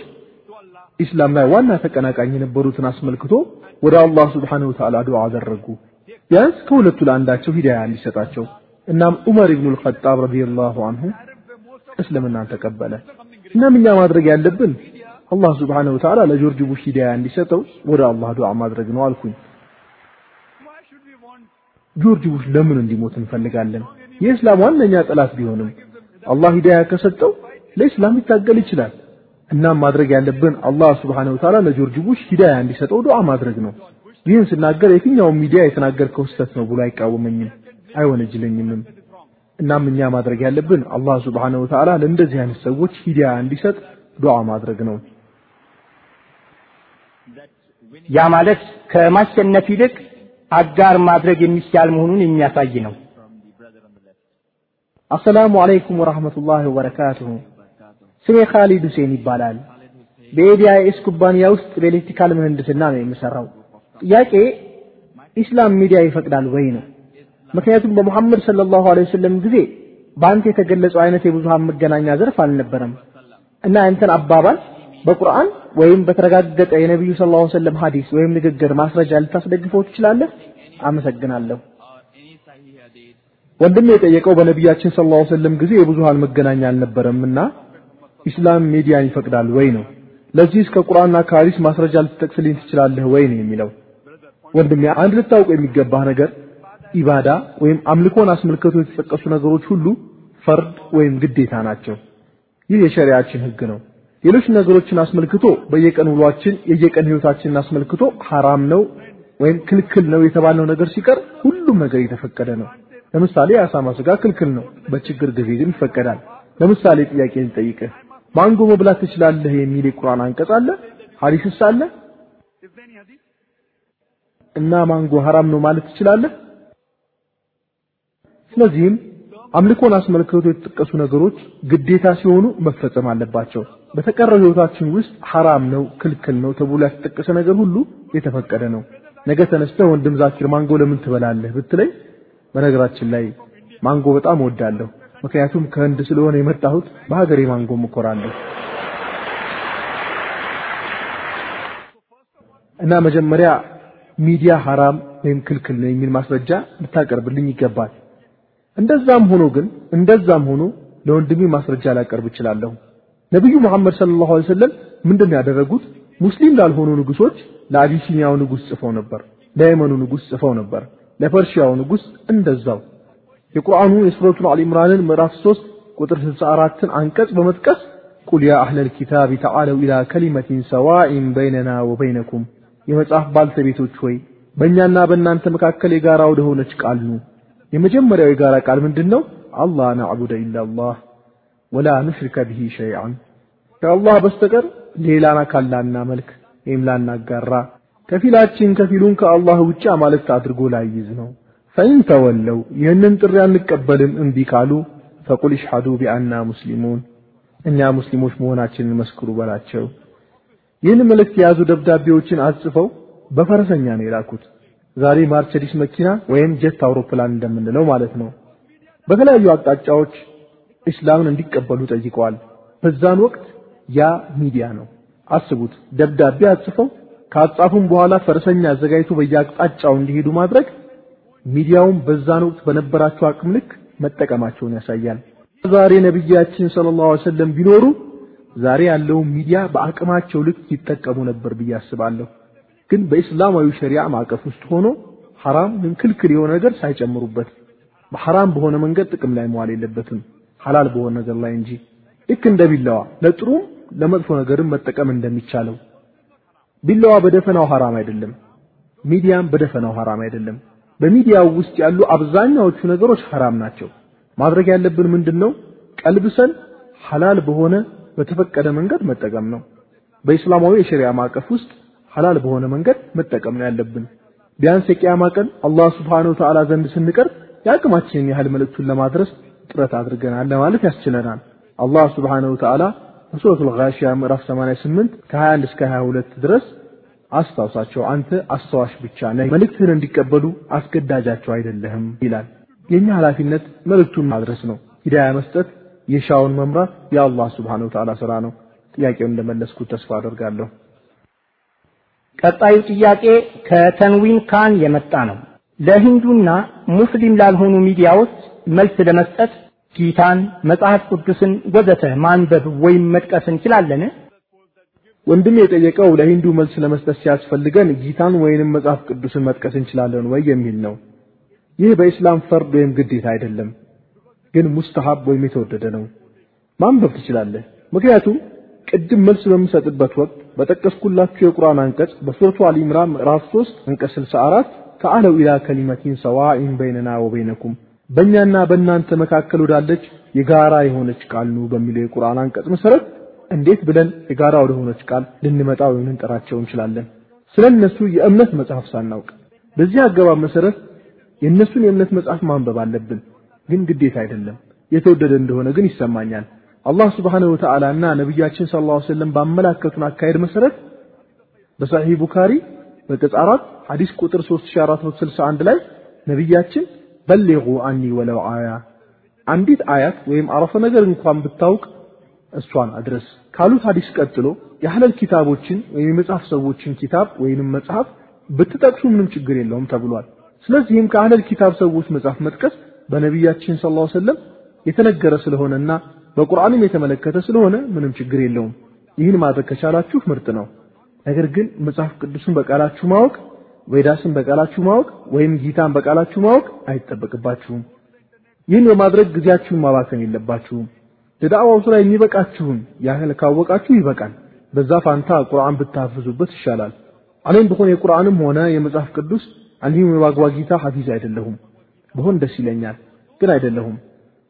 ኢስላም ላይ ዋና ተቀናቃኝ የነበሩትን አስመልክቶ ወደ አላህ Wa Ta'ala ዱዓ አደረጉ። ቢያንስ ከሁለቱ ለአንዳቸው ሂዳያ እንዲሰጣቸው። እናም ዑመር ኢብኑ አልኸጣብ ረዲየላሁ ዐንሁ እስልምናን ተቀበለ። እናም እኛ ማድረግ ያለብን አላህ ስብሓነሁ ወተዓላ ለጆርጅ ቡሽ ሂዳያ እንዲሰጠው ወደ አላህ ዱዓ ማድረግ ነው አልኩኝ። ጆርጅ ቡሽ ለምን እንዲሞት እንፈልጋለን? የእስላም ዋነኛ ጠላት ቢሆንም አላህ ሂዳያ ከሰጠው ለእስላም ሊታገል ይችላል። እናም ማድረግ ያለብን አላህ ስብሓነሁ ወተዓላ ለጆርጅ ቡሽ ሂዳያ እንዲሰጠው ዱዓ ማድረግ ነው። ይህን ስናገር የትኛውም ሚዲያ የተናገርከው ስህተት ነው ብሎ አይቃወመኝም፣ አይወነጅለኝምም። እናም እኛ ማድረግ ያለብን አላህ ስብሓነሁ ወተዓላ ለእንደዚህ አይነት ሰዎች ሂዳያ እንዲሰጥ ዱዓ ማድረግ ነው። ያ ማለት ከማሸነፍ ይልቅ አጋር ማድረግ የሚቻል መሆኑን የሚያሳይ ነው። አሰላሙ አለይኩም ወራህመቱላሂ ወበረካቱሁ። ስሜ ካሊድ ሁሴን ይባላል። በኤዲአይኤስ ኩባንያ ውስጥ በኤሌክትሪካል ምህንድስና ነው የምሰራው። ጥያቄ ኢስላም ሚዲያ ይፈቅዳል ወይ ነው። ምክንያቱም በሙሐመድ ሰለላሁ ዐለይሂ ወሰለም ጊዜ በአንተ የተገለጸው አይነት የብዙሃን መገናኛ ዘርፍ አልነበረም እና ያንተን አባባል በቁርአን ወይም በተረጋገጠ የነቢዩ ሰለላሁ ዐለይሂ ወሰለም ሐዲስ ወይም ንግግር ማስረጃ ልታስደግፈው ትችላለህ? አመሰግናለሁ። ወንድም የጠየቀው በነቢያችን ሰለላሁ ዐለይሂ ወሰለም ጊዜ የብዙሃን መገናኛ አልነበረምና ኢስላም ሚዲያን ይፈቅዳል ወይ ነው። ለዚህ ከቁርአንና ከሐዲስ ማስረጃ ልትጠቅስልኝ ትችላለህ ወይ ነው የሚለው። ወንድሜ አንድ ልታውቀው የሚገባህ ነገር ኢባዳ ወይም አምልኮን አስመልክቶ የተጠቀሱ ነገሮች ሁሉ ፈርድ ወይም ግዴታ ናቸው። ይህ የሸሪዓችን ህግ ነው። ሌሎች ነገሮችን አስመልክቶ በየቀን ውሏችን የየቀን ህይወታችንን አስመልክቶ ሐራም ነው ወይም ክልክል ነው የተባለው ነገር ሲቀር ሁሉም ነገር የተፈቀደ ነው። ለምሳሌ የአሳማ ስጋ ክልክል ነው፣ በችግር ጊዜ ግን ይፈቀዳል። ለምሳሌ ጥያቄ ልጠይቅህ፣ ማንጎ መብላት ትችላለህ የሚል የቁርአን አንቀጽ አለ? ሐዲስስ አለ? እና ማንጎ ሐራም ነው ማለት ትችላለህ? ስለዚህም አምልኮን አስመልክቶ የተጠቀሱ ነገሮች ግዴታ ሲሆኑ መፈጸም አለባቸው። በተቀረው ህይወታችን ውስጥ ሐራም ነው፣ ክልክል ነው ተብሎ ያልተጠቀሰ ነገር ሁሉ የተፈቀደ ነው። ነገ ተነስተህ ወንድም ዛኪር ማንጎ ለምን ትበላለህ ብትለኝ፣ በነገራችን ላይ ማንጎ በጣም እወዳለሁ። ምክንያቱም ከህንድ ስለሆነ የመጣሁት በሀገሬ ማንጎ እኮራለሁ። እና መጀመሪያ ሚዲያ ሐራም ወይም ክልክል ነው የሚል ማስረጃ ልታቀርብልኝ ይገባል። እንደዛም ሆኖ ግን እንደዛም ሆኖ ለወንድሜ ማስረጃ ላቀርብ እችላለሁ። ነብዩ መሐመድ ሰለላሁ ዐለይሂ ወሰለም ምንድነው ያደረጉት? ሙስሊም ላልሆኑ ንጉሶች ለአቢሲኒያው ንጉስ ጽፈው ነበር፣ ለየመኑ ንጉስ ጽፈው ነበር፣ ለፐርሺያው ንጉስ እንደዛው። የቁርአኑ የሱረቱን አሊ ኢምራንን ምዕራፍ 3 ቁጥር 64ን አንቀጽ በመጥቀስ ቁል ያ አህለል ኪታቢ ተዓለው ኢላ ከሊመቲን ሰዋኢን በይነና ወበይነኩም የመጽሐፍ ባልተቤቶች ሆይ በእኛና በእናንተ መካከል የጋራ ወደ ሆነች ቃል ኑ። የመጀመሪያው የጋራ ቃል ምንድነው? አላህ ነዕቡደ ኢላላህ ወላ ኑሽሪከ ቢሂ ሸይአን ከአላህ በስተቀር ሌላን አካል ላናመልክ ወይም ላናጋራ፣ ከፊላችን ከፊሉን ከአላህ ውጭ አማልክት አድርጎ ላይዝ ነው። فإن تولوا ይህንን ጥሪ አንቀበልም እምቢ ካሉ فقولوا اشهدوا بأنا مسلمون እኛ ሙስሊሞች መሆናችንን መስክሩ በላቸው። ይህን መልእክት የያዙ ደብዳቤዎችን አጽፈው በፈረሰኛ ነው የላኩት። ዛሬ ማርቸዲስ መኪና ወይም ጀት አውሮፕላን እንደምንለው ማለት ነው። በተለያዩ አቅጣጫዎች እስላምን እንዲቀበሉ ጠይቀዋል። በዛን ወቅት ያ ሚዲያ ነው። አስቡት፣ ደብዳቤ አጽፈው ካጻፉም በኋላ ፈረሰኛ አዘጋጅቶ በየአቅጣጫው እንዲሄዱ ማድረግ ሚዲያውን በዛን ወቅት በነበራቸው አቅም ልክ መጠቀማቸውን ያሳያል። ዛሬ ነብያችን ሰለላሁ ዐለይሂ ወሰለም ቢኖሩ ዛሬ ያለውን ሚዲያ በአቅማቸው ልክ ይጠቀሙ ነበር ብዬ አስባለሁ። ግን በእስላማዊ ሸሪዓ ማዕቀፍ ውስጥ ሆኖ ሐራም ወይም ክልክል የሆነ ነገር ሳይጨምሩበት በሐራም በሆነ መንገድ ጥቅም ላይ መዋል የለበትም፣ ሐላል በሆነ ነገር ላይ እንጂ። ልክ እንደ ቢላዋ ለጥሩም ለመጥፎ ነገርም መጠቀም እንደሚቻለው ቢላዋ በደፈናው ሐራም አይደለም፣ ሚዲያም በደፈናው ሐራም አይደለም። በሚዲያው ውስጥ ያሉ አብዛኛዎቹ ነገሮች ሐራም ናቸው። ማድረግ ያለብን ምንድነው? ቀልብሰን ሐላል በሆነ በተፈቀደ መንገድ መጠቀም ነው። በእስላማዊ የሸሪዓ ማዕቀፍ ውስጥ ሐላል በሆነ መንገድ መጠቀም ነው ያለብን። ቢያንስ የቂያማ ቀን አላህ Subhanahu Ta'ala ዘንድ ስንቀርብ የአቅማችንን ያህል መልእክቱን ለማድረስ ጥረት አድርገናል ለማለት ያስችለናል። አላህ Subhanahu Ta'ala በሱረቱል ጋሺያ ምዕራፍ 88 ከ21 እስከ 22 ድረስ አስታውሳቸው፣ አንተ አስታዋሽ ብቻ ነህ፣ መልእክትህን እንዲቀበሉ አስገዳጃቸው አይደለህም ይላል። የኛ ኃላፊነት መልእክቱን ማድረስ ነው። ሂዳያ መስጠት፣ የሻውን መምራት የአላህ Subhanahu Ta'ala ስራ ነው። ጥያቄውን እንደመለስኩት ተስፋ አደርጋለሁ። ቀጣዩ ጥያቄ ከተንዊን ካን የመጣ ነው። ለሂንዱና ሙስሊም ላልሆኑ ሚዲያዎች መልስ ለመስጠት ጊታን፣ መጽሐፍ ቅዱስን ወዘተ ማንበብ ወይም መጥቀስ እንችላለን? ወንድም የጠየቀው ለሂንዱ መልስ ለመስጠት ሲያስፈልገን ጊታን ወይንም መጽሐፍ ቅዱስን መጥቀስ እንችላለን ወይ የሚል ነው። ይህ በኢስላም ፈርድ ወይም ግዴታ አይደለም፣ ግን ሙስተሐብ ወይም የተወደደ ነው። ማንበብ ትችላለህ። ምክንያቱም ቅድም መልስ በምሰጥበት ወቅት በጠቀስኩላችሁ የቁርአን አንቀጽ በሱረቱ አሊ ኢምራን ምዕራፍ 3 አንቀጽ 64 ተዓለው ኢላ ከሊመቲን ሰዋኢን በይነና ወበይነኩም በእኛና በእናንተ መካከል ወዳለች የጋራ የሆነች ቃል ኑ በሚለው የቁርአን አንቀጽ መሰረት እንዴት ብለን የጋራ ወደ ሆነች ቃል ልንመጣ ወይም ልንጠራቸው እንችላለን? ስለ እነሱ የእምነት መጽሐፍ ሳናውቅ። በዚህ አገባብ መሰረት የእነሱን የእምነት መጽሐፍ ማንበብ አለብን፣ ግን ግዴታ አይደለም። የተወደደ እንደሆነ ግን ይሰማኛል። አላህ ስብሓነሁ ወተዓላ እና ነቢያችን ሰለላሁ ዐለይሂ ወሰለም ባመላከቱን አካሄድ መሰረት በሰሒህ ቡካሪ በገጽ አራት ሐዲስ ቁጥር 3461 ላይ ነቢያችን በሊጉ አኒ ወለው አያ አንዲት አያት ወይም አረፈ ነገር እንኳን ብታውቅ እሷን አድረስ ካሉት ሐዲስ ቀጥሎ የአህለል ኪታቦችን ወይም የመጽሐፍ ሰዎችን ኪታብ ወይንም መጽሐፍ ብትጠቅሱ ምንም ችግር የለውም ተብሏል። ስለዚህም ከአህለል ኪታብ ሰዎች መጽሐፍ መጥቀስ በነቢያችን ሰለላሁ ዐለይሂ ወሰለም የተነገረ ስለሆነና በቁርአንም የተመለከተ ስለሆነ ምንም ችግር የለውም። ይህን ማድረግ ከቻላችሁ ምርጥ ነው። ነገር ግን መጽሐፍ ቅዱስን በቃላችሁ ማወቅ፣ ቬዳስን በቃላችሁ ማወቅ ወይም ጊታን በቃላችሁ ማወቅ አይጠበቅባችሁም። ይህን በማድረግ ጊዜያችሁን ማባከን የለባችሁም። ለዳዕዋው ስራ የሚበቃችሁን ያህል ካወቃችሁ ይበቃል። በዛ ፋንታ ቁርአን ብታፍዙበት ይሻላል። እኔም ብሆን የቁርአንም ሆነ የመጽሐፍ ቅዱስ እንዲሁም የባግዋ ጊታ ሐፊዝ አይደለሁም። ብሆን ደስ ይለኛል፣ ግን አይደለሁም።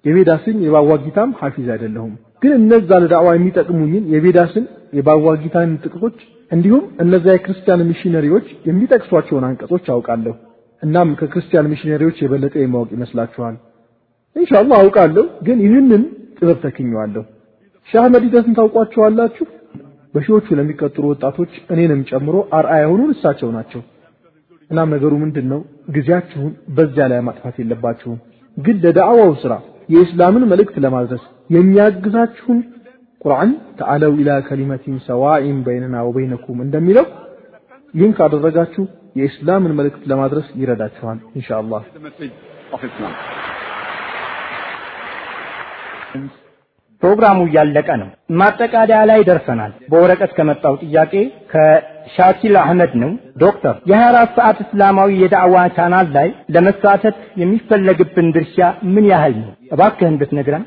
የቤዳስን የባግዋ ጊታም ሐፊዝ አይደለሁም። ግን እነዛ ለዳዕዋ የሚጠቅሙኝን የቤዳስን የባግዋ ጊታን ጥቅሶች እንዲሁም እነዛ የክርስቲያን ሚሽነሪዎች የሚጠቅሷቸውን አንቀጾች አውቃለሁ። እናም ከክርስቲያን ሚሽነሪዎች የበለጠ የማወቅ ይመስላችኋል? ኢንሻአላህ አውቃለሁ፣ ግን ይህንን ጥበብ ተክኘዋለሁ። ሻህ አህመድ ሂደትን ታውቋቸዋላችሁ? በሺዎቹ ለሚቀጥሩ ወጣቶች እኔንም ጨምሮ አርአያ የሆኑን እሳቸው ናቸው። እናም ነገሩ ምንድን ነው? ጊዜያችሁን በዚያ ላይ ማጥፋት የለባችሁም። ግን ለዳዕዋው ስራ የእስላምን መልእክት ለማድረስ የሚያግዛችሁን ቁርአን ተዓለው ኢላ ከሊመቲን ሰዋኢን በይነና ወበይነኩም እንደሚለው ይህን ካደረጋችሁ የእስላምን መልእክት ለማድረስ ይረዳችኋል ኢንሻአላህ። ፕሮግራሙ እያለቀ ነው። ማጠቃለያ ላይ ደርሰናል። በወረቀት ከመጣው ጥያቄ ከሻኪል አህመድ ነው። ዶክተር የ24 ሰዓት እስላማዊ የዳዕዋ ቻናል ላይ ለመሳተፍ የሚፈለግብን ድርሻ ምን ያህል ነው? እባክህን ብትነግረን።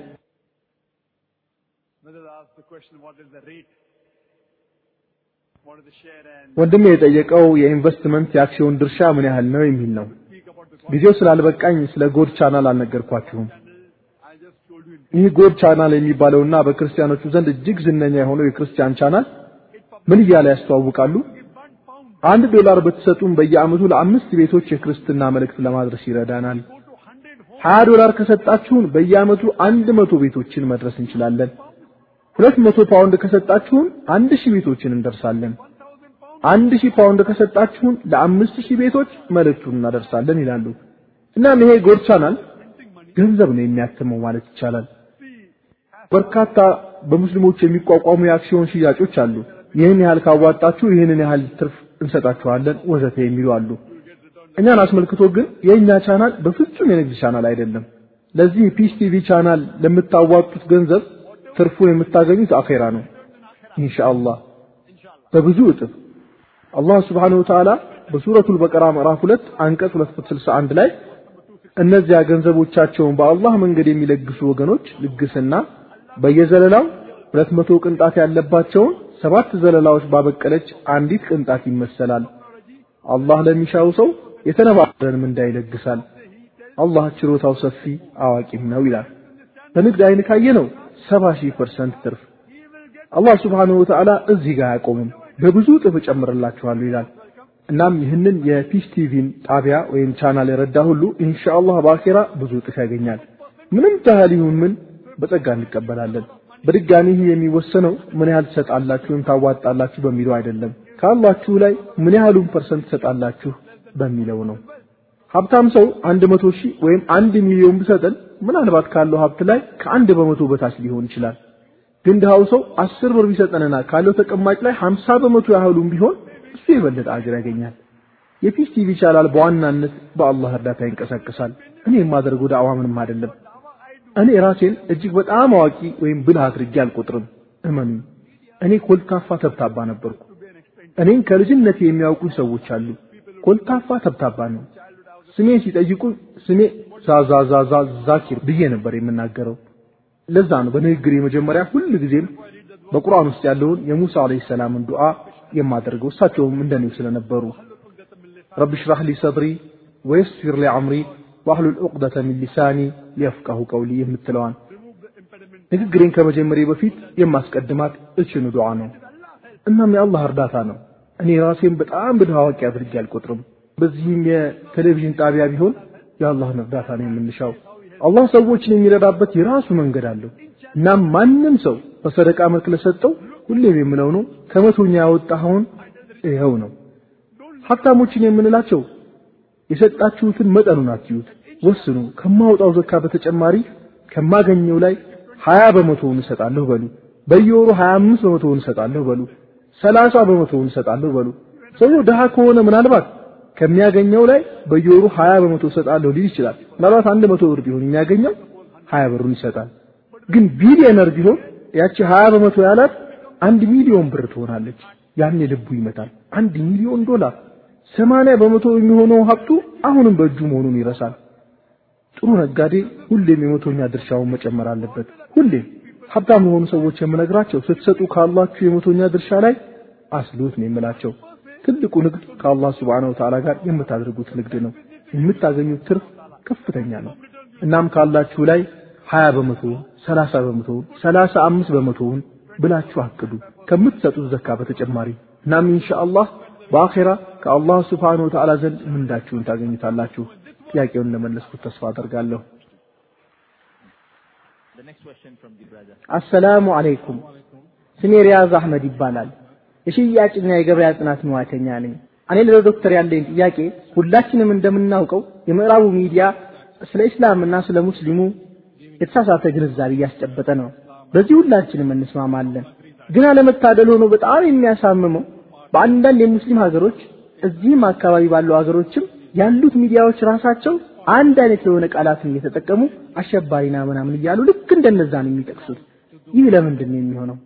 ወንድሜ የጠየቀው የኢንቨስትመንት የአክሲዮን ድርሻ ምን ያህል ነው የሚል ነው። ጊዜው ስላልበቃኝ ስለ ጎድ ቻናል አልነገርኳችሁም። ይህ ጎድ ቻናል የሚባለውና በክርስቲያኖቹ ዘንድ እጅግ ዝነኛ የሆነው የክርስቲያን ቻናል ምን እያለ ያስተዋውቃሉ? አንድ ዶላር ብትሰጡም በየዓመቱ ለአምስት ቤቶች የክርስትና መልእክት ለማድረስ ይረዳናል። ሀያ ዶላር ከሰጣችሁን በየዓመቱ አንድ መቶ ቤቶችን መድረስ እንችላለን። ሁለት መቶ ፓውንድ ከሰጣችሁን አንድ ሺህ ቤቶችን እንደርሳለን። አንድ ሺህ ፓውንድ ከሰጣችሁን ለአምስት ሺህ ቤቶች መልእክቱን እናደርሳለን ይላሉ። እናም ይሄ ጎድ ቻናል ገንዘብ ነው የሚያትመው ማለት ይቻላል። በርካታ በሙስሊሞች የሚቋቋሙ የአክሲዮን ሽያጮች አሉ። ይህን ያህል ካዋጣችሁ ይህንን ያህል ትርፍ እንሰጣችኋለን ወዘተ የሚሉ አሉ። እኛን አስመልክቶ ግን የእኛ ቻናል በፍጹም የንግድ ቻናል አይደለም። ለዚህ ፒስ ቲቪ ቻናል ለምታዋጡት ገንዘብ ትርፉን የምታገኙት አኼራ ነው ኢንሻአላህ በብዙ እጥፍ። አላህ سبحانه وتعالى በሱረቱል በቀራ ምዕራፍ 2 አንቀጽ 261 ላይ እነዚያ ገንዘቦቻቸውን በአላህ መንገድ የሚለግሱ ወገኖች ልግስና በየዘለላው ሁለት መቶ ቅንጣት ያለባቸውን ሰባት ዘለላዎች ባበቀለች አንዲት ቅንጣት ይመሰላል። አላህ ለሚሻው ሰው የተነባበረን ምንዳ ይለግሳል። አላህ ችሮታው ሰፊ አዋቂም ነው ይላል። በንግድ አይን ሰባ ሺህ percent ትርፍ አላህ سبحانه وتعالى እዚህ ጋር አያቆምም፣ በብዙ እጥፍ እጨምርላችኋለሁ ይላል። እናም ይህንን የፒስ ቲቪን ጣቢያ ወይም ቻናል የረዳ ሁሉ ኢንሻአላህ በአኼራ ብዙ እጥፍ ያገኛል። ምንም ታህል ይሁን ምን በጸጋ እንቀበላለን። በድጋሚ ይህ የሚወሰነው ምን ያህል ትሰጣላችሁ ወይም ታዋጣላችሁ በሚለው አይደለም፣ ካላችሁ ላይ ምን ያህሉን percent ትሰጣላችሁ በሚለው ነው። ሀብታም ሰው አንድ መቶ ሺህ ወይም አንድ ሚሊዮን ቢሰጠን ምናልባት ካለው ሀብት ላይ ከአንድ በመቶ በታች ሊሆን ይችላል። ግን ድሃው ሰው አስር ብር ቢሰጠንና ካለው ተቀማጭ ላይ ሀምሳ በመቶ ያህሉም ቢሆን እሱ የበለጠ አጅር ያገኛል። የፒስ ቲቪ ቻናል በዋናነት በአላህ እርዳታ ይንቀሳቀሳል። እኔ የማደርገው ዳዕዋ ምንም አይደለም። እኔ ራሴን እጅግ በጣም አዋቂ ወይም ብልህ አድርጌ አልቆጥርም። እመኑኝ፣ እኔ ኮልታፋ ተብታባ ነበርኩ። እኔን ከልጅነቴ የሚያውቁኝ ሰዎች አሉ። ኮልታፋ ተብታባ ነው። ስሜ ሲጠይቁኝ ስሜ ዛዛዛዛ ዛኪር ብዬ ነበር የምናገረው። ለዛ ነው በንግግሬ መጀመሪያ ሁል ጊዜም በቁርአን ውስጥ ያለውን የሙሳ عليه السلام ን ዱዓ የማደርገው እሳቸውም እንደኔው ስለነበሩ رب اشرح لي صدري ويسر لي أمري واحلل عقدة من لساني يفقهوا قولي የምትለዋን ንግግሬን ከመጀመሪያ በፊት የማስቀድማት እችኑ ዱዓ ነው። እናም የአላህ እርዳታ ነው። እኔ ራሴን በጣም ብልህ አዋቂ አድርጌ አልቆጥርም። በዚህም የቴሌቪዥን ጣቢያ ቢሆን የአላህን እርዳታ ነው የምንሻው። አላህ ሰዎችን የሚረዳበት የራሱ መንገድ አለው። እናም ማንም ሰው በሰደቃ መልክ ለሰጠው ሁሌም የምለው ነው ከመቶኛ ያወጣኸውን ይኸው ነው። ሀብታሞችን የምንላቸው የሰጣችሁትን መጠኑን አትዩት፣ ወስኑ። ከማውጣው ዘካ በተጨማሪ ከማገኘው ላይ ሀያ በመቶውን እሰጣለሁ በሉ። በየወሩ ሀያ አምስት በመቶውን እሰጣለሁ በሉ። ሰላሳ በመቶውን እሰጣለሁ በሉ። ሰውየው ድሃ ከሆነ ምናልባት ከሚያገኘው ላይ በየወሩ ሀያ በመቶ እሰጣለሁ ሊል ይችላል። ምናልባት አንድ መቶ ብር ቢሆን የሚያገኘው ሀያ ብሩን ይሰጣል። ግን ቢሊየነር ቢሆን ያቺ ሀያ በመቶ ያላት አንድ ሚሊዮን ብር ትሆናለች። ያኔ ልቡ ይመታል። አንድ ሚሊዮን ዶላር ሰማንያ በመቶ የሚሆነው ሀብቱ አሁንም በእጁ መሆኑን ይረሳል። ጥሩ ነጋዴ ሁሌም የመቶኛ ድርሻውን መጨመር አለበት። ሁሌም ሀብታም የሆኑ ሰዎች የምነግራቸው ስትሰጡ ካላችሁ የመቶኛ ድርሻ ላይ አስሉት ነው የምላቸው። ትልቁ ንግድ ከአላህ Wa Ta'ala ጋር የምታደርጉት ንግድ ነው። የምታገኙት ትርፍ ከፍተኛ ነው። እናም ካላችሁ ላይ 20 በመቶ፣ 30 በመቶ፣ 35 በመቶውን ብላችሁ አቅዱ ከምትሰጡት ዘካ በተጨማሪ። እናም ኢንሻአላህ በአኺራ ከአላህ Wa Ta'ala ዘንድ ምንዳችሁን ታገኙታላችሁ። ጥያቄውን ለመለስኩት ተስፋ አደርጋለሁ። አሰላሙ አለይኩም። ስሜ ሪያዝ አህመድ ይባላል። የሽያጭና የገበያ ጥናት ሙያተኛ ነኝ። እኔ ለዶክተር ያለኝ ጥያቄ ሁላችንም እንደምናውቀው የምዕራቡ ሚዲያ ስለ እስላምና ስለ ሙስሊሙ የተሳሳተ ግንዛቤ እያስጨበጠ ነው። በዚህ ሁላችንም እንስማማለን። ግን አለመታደል ሆኖ በጣም የሚያሳምመው በአንዳንድ የሙስሊም ሀገሮች እዚህም አካባቢ ባሉ ሀገሮችም ያሉት ሚዲያዎች ራሳቸው አንድ አይነት የሆነ ቃላትን እየተጠቀሙ አሸባሪና ምናምን እያሉ ልክ እንደነዛ ነው የሚጠቅሱት። ይህ ለምንድን ነው የሚሆነው?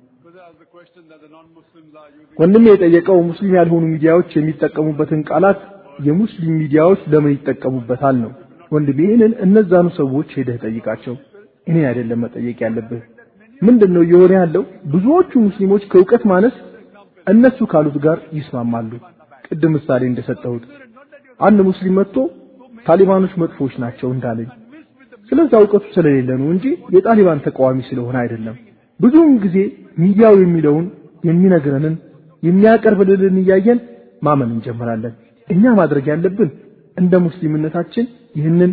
ወንድሜ የጠየቀው ሙስሊም ያልሆኑ ሚዲያዎች የሚጠቀሙበትን ቃላት የሙስሊም ሚዲያዎች ለምን ይጠቀሙበታል ነው። ወንድሜ ይህንን እነዛኑ ሰዎች ሄደህ ጠይቃቸው። እኔ አይደለም መጠየቅ ያለብህ። ምንድነው እየሆነ ያለው? ብዙዎቹ ሙስሊሞች ከእውቀት ማነስ እነሱ ካሉት ጋር ይስማማሉ። ቅድም ምሳሌ እንደሰጠሁት አንድ ሙስሊም መጥቶ ታሊባኖች መጥፎች ናቸው እንዳለኝ ስለዛ እውቀቱ ስለሌለ ነው እንጂ የጣሊባን ተቃዋሚ ስለሆነ አይደለም። ብዙውን ጊዜ ሚዲያው የሚለውን የሚነግረንን የሚያቀርብልን እያየን ማመን እንጀምራለን። እኛ ማድረግ ያለብን እንደ ሙስሊምነታችን ይህንን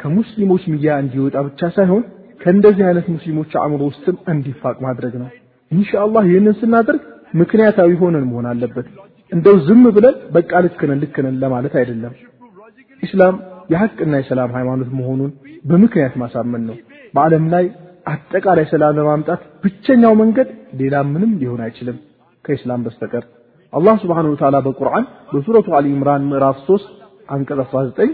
ከሙስሊሞች ሚዲያ እንዲወጣ ብቻ ሳይሆን ከእንደዚህ አይነት ሙስሊሞች አእምሮ ውስጥም እንዲፋቅ ማድረግ ነው። ኢንሻአላህ ይህንን ስናደርግ ምክንያታዊ ሆነን መሆን አለበት። እንደው ዝም ብለን በቃ ልክ ነን ለማለት አይደለም። ኢስላም የሐቅና የሰላም ሃይማኖት መሆኑን በምክንያት ማሳመን ነው። በዓለም ላይ አጠቃላይ ሰላም ለማምጣት ብቸኛው መንገድ ሌላ ምንም ሊሆን አይችልም ከኢስላም በስተቀር። አላህ وتعالى በቁርአን በሱረቱ አሊ ኢምራን ምዕራፍ 3 አንቀጽ 19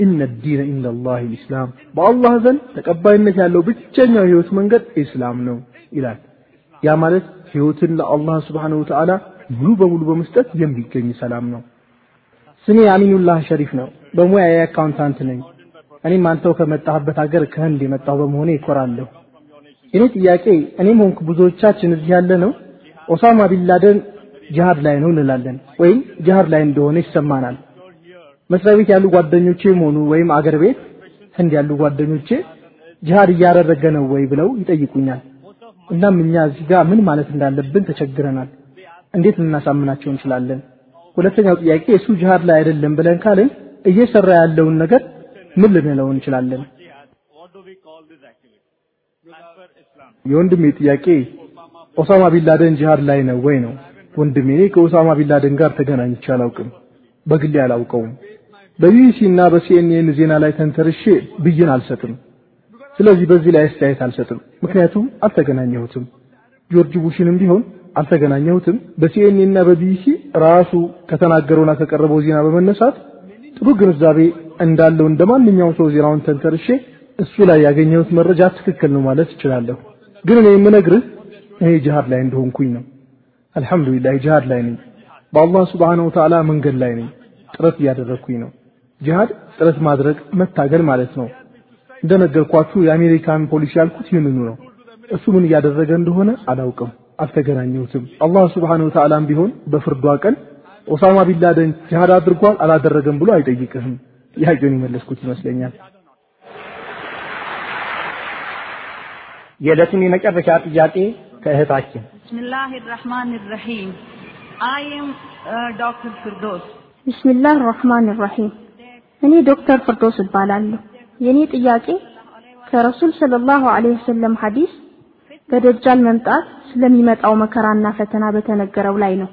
إن الدين عند الله الإسلام በአላህ ዘንድ ተቀባይነት ያለው ብቸኛው የህይወት መንገድ ኢስላም ነው ይላል። ያ ማለት ህይወትን ለአላህ وتعالى ሙሉ በሙሉ በመስጠት የሚገኝ ሰላም ነው። ስሜ አሚኑላህ ሸሪፍ ነው። በሙያዬ አካውንታንት ነኝ። እኔም አንተው ከመጣህበት ሀገር ከህንድ የመጣሁ በመሆኔ ይኮራለሁ። የኔ ጥያቄ እኔም ሆንኩ ብዙዎቻችን እዚህ ያለ ነው ኦሳማ ቢንላደን ጂሃድ ላይ ነው እንላለን ወይም ጂሃድ ላይ እንደሆነ ይሰማናል። መስሪያ ቤት ያሉ ጓደኞቼም ሆኑ ወይም አገር ቤት ህንድ ያሉ ጓደኞቼ ጂሃድ እያደረገ ነው ወይ ብለው ይጠይቁኛል። እናም እኛ እዚህ ጋር ምን ማለት እንዳለብን ተቸግረናል። እንዴት ልናሳምናቸው እንችላለን? ሁለተኛው ጥያቄ እሱ ጂሃድ ላይ አይደለም ብለን ካልን እየሰራ ያለውን ነገር ምን ልንለው እንችላለን? የወንድሜ ጥያቄ ኦሳማ ቢንላደን ጂሃድ ላይ ነው ወይ ነው። ወንድሜ እኔ ከኦሳማ ቢንላደን ጋር ተገናኝቼ አላውቅም፣ በግሌ አላውቀውም። በቢቢሲ እና በሲኤንኤን ዜና ላይ ተንተርሼ ብይን አልሰጥም። ስለዚህ በዚህ ላይ አስተያየት አልሰጥም፣ ምክንያቱም አልተገናኘሁትም። ጆርጅ ቡሽንም ቢሆን አልተገናኘሁትም። በሲኤንኤን እና በቢቢሲ ራሱ ከተናገረውና ከቀረበው ዜና በመነሳት ጥሩ ግንዛቤ እንዳለው እንደ ማንኛውም ሰው ዜናውን ተንተርሼ እሱ ላይ ያገኘሁት መረጃ ትክክል ነው ማለት እችላለሁ። ግን እኔ የምነግርህ እኔ ጂሃድ ላይ እንደሆንኩኝ ነው። አልሐምዱሊላህ ጂሃድ ላይ ነኝ። በአላህ سبحانه وتعالى መንገድ ላይ ነኝ። ጥረት እያደረግኩኝ ነው። ጂሃድ ጥረት ማድረግ መታገል ማለት ነው። እንደነገርኳችሁ የአሜሪካን ፖሊሲ ያልኩት ይህንኑ ነው። እሱ ምን እያደረገ እንደሆነ አላውቅም፣ አልተገናኘሁትም። አላህ سبحانه وتعالى ም ቢሆን በፍርዷ ቀን ኦሳማ ቢንላደን ጂሃድ አድርጓል አላደረገም ብሎ አይጠይቅህም። ጥያቄውን የመለስኩት ይመስለኛል። የዕለቱን የመጨረሻ ጥያቄ ከእህታችን ar-Rahim. I am uh, Dr. Firdos. ቢስሚላህ ራህማን ራሂም እኔ ዶክተር ፍርዶስ እባላለሁ። የኔ ጥያቄ ከረሱል ሰለላሁ ዐለይሂ ወሰለም ሐዲስ በደጃል መምጣት ስለሚመጣው መከራና ፈተና በተነገረው ላይ ነው።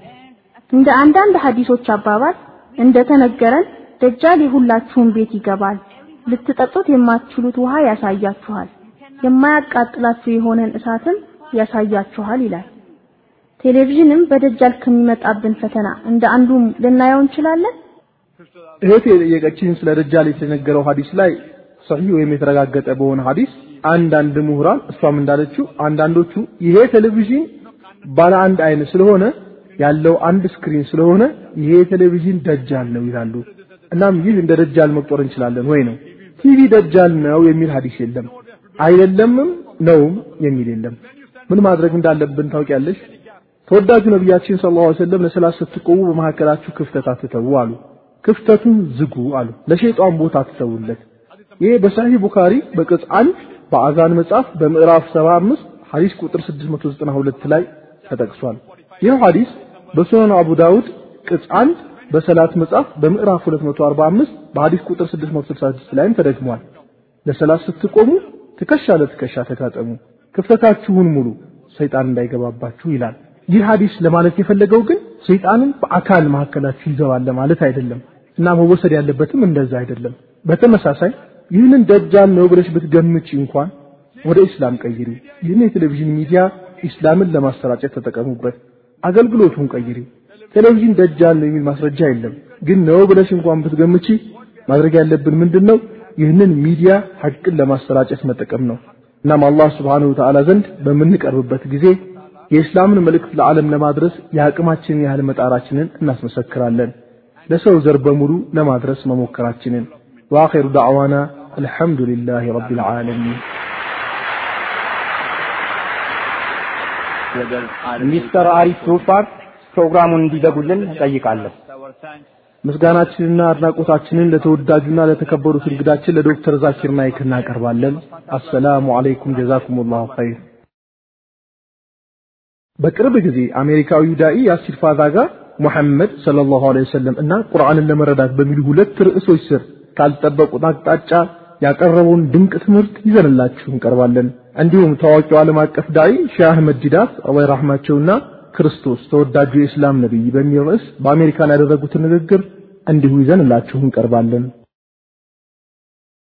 እንደ አንዳንድ ሐዲሶች አባባል እንደተነገረን ደጃል የሁላችሁም ቤት ይገባል፣ ልትጠጡት የማትችሉት ውሃ ያሳያችኋል፣ የማያቃጥላችሁ የሆነን እሳትም ያሳያችኋል ይላል። ቴሌቪዥንም በደጃል ከሚመጣብን ፈተና እንደ አንዱም ልናየው እንችላለን። እህቴ የጠየቀችኝ ስለ ደጃል የተነገረው ሐዲስ ላይ ሰሂህ ወይም የተረጋገጠ በሆነ ሐዲስ አንዳንድ ምሁራን እሷም እንዳለችው አንዳንዶቹ ይሄ ቴሌቪዥን ባለ አንድ አይን ስለሆነ ያለው አንድ screen ስለሆነ ይሄ ቴሌቪዥን ደጃል ነው ይላሉ። እናም ይህ እንደ ደጃል መቁጠር እንችላለን ወይ ነው። ቲቪ ደጃል ነው የሚል ሐዲስ የለም፣ አይደለምም ነውም የሚል የለም። ምን ማድረግ እንዳለብን ታውቂያለሽ? ተወዳጁ ነቢያችን صلى الله عليه وسلم ለሰላት ስትቆሙ በመካከላችሁ ክፍተት አትተዉ አሉ። ክፍተቱን ዝጉ አሉ። ለሸይጣን ቦታ አትተውለት። ይሄ በሰሂህ ቡኻሪ በቅጽ አንድ በአዛን መጽሐፍ በምዕራፍ 75 ሐዲስ ቁጥር 692 ላይ ተጠቅሷል። ይህ ሐዲስ በሱነን አቡ ዳውድ ቅጽ አንድ በሰላት መጽሐፍ በምዕራፍ 245 በሐዲስ ቁጥር 666 ላይም ተደግሟል። ለሰላት ስትቆሙ ትከሻ ለትከሻ ተጋጠሙ፣ ክፍተታችሁን ሙሉ ሰይጣን እንዳይገባባችሁ ይላል። ይህ ሐዲስ ለማለት የፈለገው ግን ሰይጣንን በአካል መካከላችሁ ይገባል ለማለት አይደለም እና መወሰድ ያለበትም እንደዛ አይደለም። በተመሳሳይ ይህንን ደጃል ነው ብለሽ ብትገምቺ እንኳን ወደ ኢስላም ቀይሪ። ይህን የቴሌቪዥን ሚዲያ ኢስላምን ለማሰራጨት ተጠቀሙበት። አገልግሎቱን ቀይሪ። ቴሌቪዥን ደጃል ነው የሚል ማስረጃ የለም። ግን ነው ብለሽ እንኳን ብትገምቺ ማድረግ ያለብን ምንድነው? ይህንን ሚዲያ ሐቅን ለማሰራጨት መጠቀም ነው። እናም አላህ Wa Ta'ala ዘንድ በምንቀርብበት ጊዜ የእስላምን መልእክት ለዓለም ለማድረስ የአቅማችንን ያህል መጣራችንን እናስመሰክራለን። ለሰው ዘር በሙሉ ለማድረስ መሞከራችንን وآخر دعوانا الحمد لله رب العالمين። ሚስተር አሪፍ ቱፓክ ፕሮግራሙን እንዲዘጉልን እጠይቃለሁ። ምስጋናችንና አድናቆታችንን ለተወዳጁና ለተከበሩት እንግዳችን ለዶክተር ዛኪር ናይክ እናቀርባለን። السلام عليكم جزاكم الله خير። በቅርብ ጊዜ አሜሪካዊው ዳኢ ያሲር ፋዛጋ ሙሐመድ ሰለላሁ ዐለይሂ እና ቁርአንን ለመረዳት በሚሉ ሁለት ርዕሶች ስር ካልጠበቁት አቅጣጫ ያቀረበውን ድንቅ ትምህርት ይዘንላችሁ እንቀርባለን። እንዲሁም ታዋቂው ዓለም አቀፍ ዳኢ ሼህ አህመድ ዲዳት አላህ ይራህማቸውና ክርስቶስ ተወዳጁ የእስላም ነቢይ በሚል ርዕስ በአሜሪካን ያደረጉትን ንግግር እንዲሁ ይዘንላችሁ እንቀርባለን።